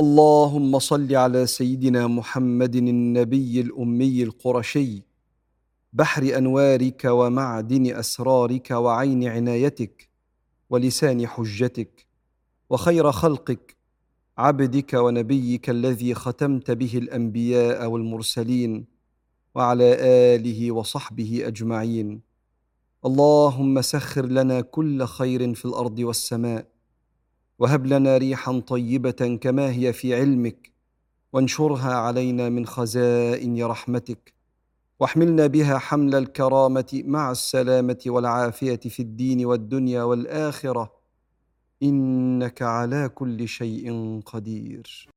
اللهم صل على سيدنا محمد النبي الأمي القرشي بحر أنوارك ومعدن أسرارك وعين عنايتك ولسان حجتك وخير خلقك عبدك ونبيك الذي ختمت به الأنبياء والمرسلين وعلى آله وصحبه أجمعين. اللهم سخر لنا كل خير في الأرض والسماء وهب لنا ريحا طيبة كما هي في علمك وانشرها علينا من خزائن رحمتك. واحملنا بها حمل الكرامة مع السلامة والعافية في الدين والدنيا والآخرة. إنك على كل شيء قدير.